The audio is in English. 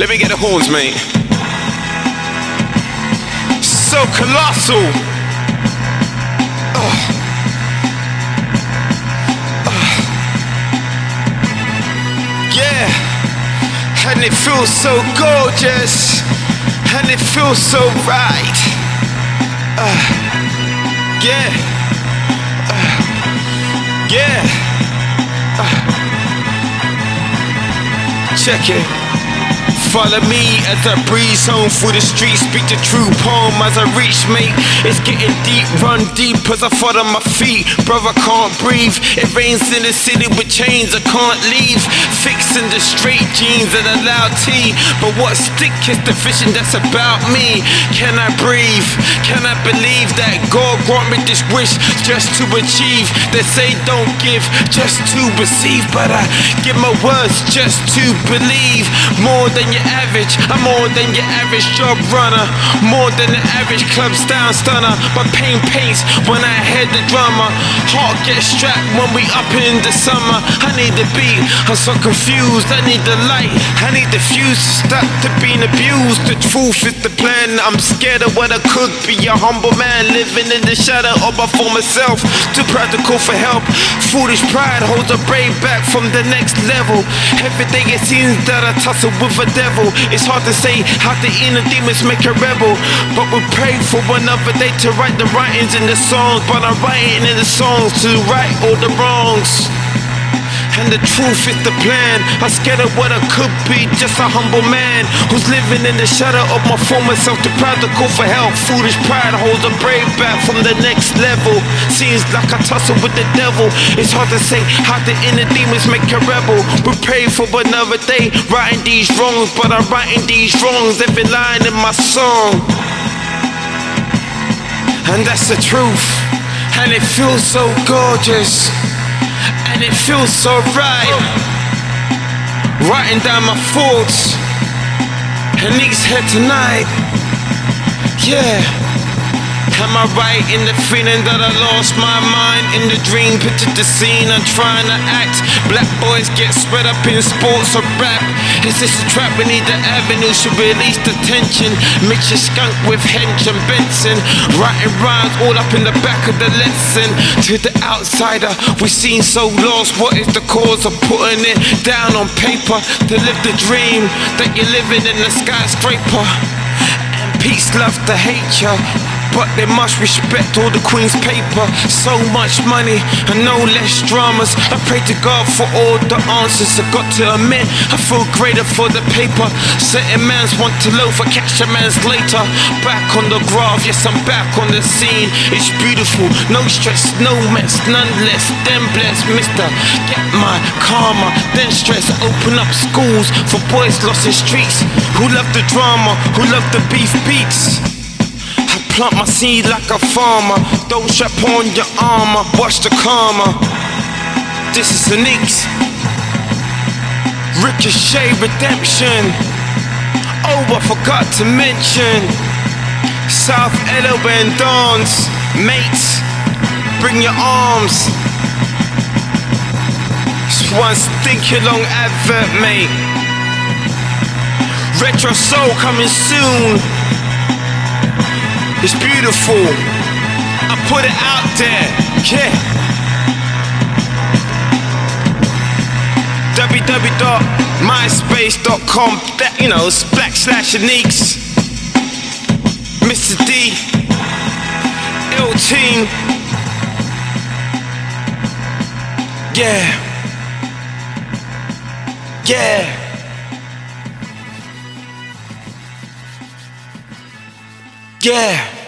Let me get the horns, mate. So colossal. Ugh. Ugh. Yeah, and it feels so gorgeous, and it feels so right. Uh, yeah, uh, yeah. Uh, check it. Follow me as I breeze home through the streets. Speak the true poem as I reach, mate. It's getting deep, run deep as I fall on my feet. Brother, can't breathe. It rains in the city with chains, I can't leave. Fixing the straight jeans and a loud tee. But what stick is the vision that's about me? Can I breathe? Can I believe that God grant me this wish just to achieve? They say don't give, just to receive. But I give my words just to believe more than you average. I'm more than your average job runner. More than the average club style stunner. But pain paints when I hear the drama. Heart gets strapped when we up in the summer. I need the beat. I'm so confused. I need the light. I need the fuse to stop to being abused. The truth is the plan. I'm scared of what I could be. A humble man living in the shadow of my former self. Too practical for help. Foolish pride holds a brave back from the next level. Every day it seems that I tussle with a devil devil. It's hard to say how the inner demons make a rebel. But we pray for another day to write the writings in the songs. But I'm writing in the songs to right all the wrongs. And the truth is the plan. I'm scared of what I could be, just a humble man who's living in the shadow of my former self. Proud to call for help. Foolish pride holds a brave back from the next level. Seems like I tussle with the devil. It's hard to say how the inner demons make a rebel. We pray for another day, writing these wrongs, but I'm writing these wrongs every line in my song. And that's the truth, and it feels so gorgeous and it feels so right. Writing down my thoughts, and Nick's here tonight. Yeah. Am I right in the feeling that I lost my mind in the dream? Pictured the scene I'm trying to act. Black boys get spread up in sports or rap. Is this is a trap? We need the avenue, should release the tension. Mix your skunk with Hench and Benson. Writing rhymes all up in the back of the lesson. To the outsider, we seem so lost. What is the cause of putting it down on paper? To live the dream that you're living in the skyscraper. And peace, love to hate ya. But they must respect all the Queen's paper. So much money and no less dramas. I pray to God for all the answers. I got to admit, I feel greater for the paper. Certain mans want to loaf, I catch a man's later. Back on the graph, yes, I'm back on the scene. It's beautiful, no stress, no mess, none less than blessed. Mister, get my karma, then stress. Open up schools for boys lost in streets who love the drama, who love the beef beats. Plant my seed like a farmer. Don't strap on your armor, watch the karma. This is the Knicks. Ricochet redemption. Oh, I forgot to mention South Elo Dons. Mates, bring your arms. It's one stinky long advert, mate. Retro Soul coming soon. It's beautiful. I put it out there. Yeah. www.myspace.com. That you know, backslash uniques. Mr. D. Ill team. Yeah. Yeah. Yeah.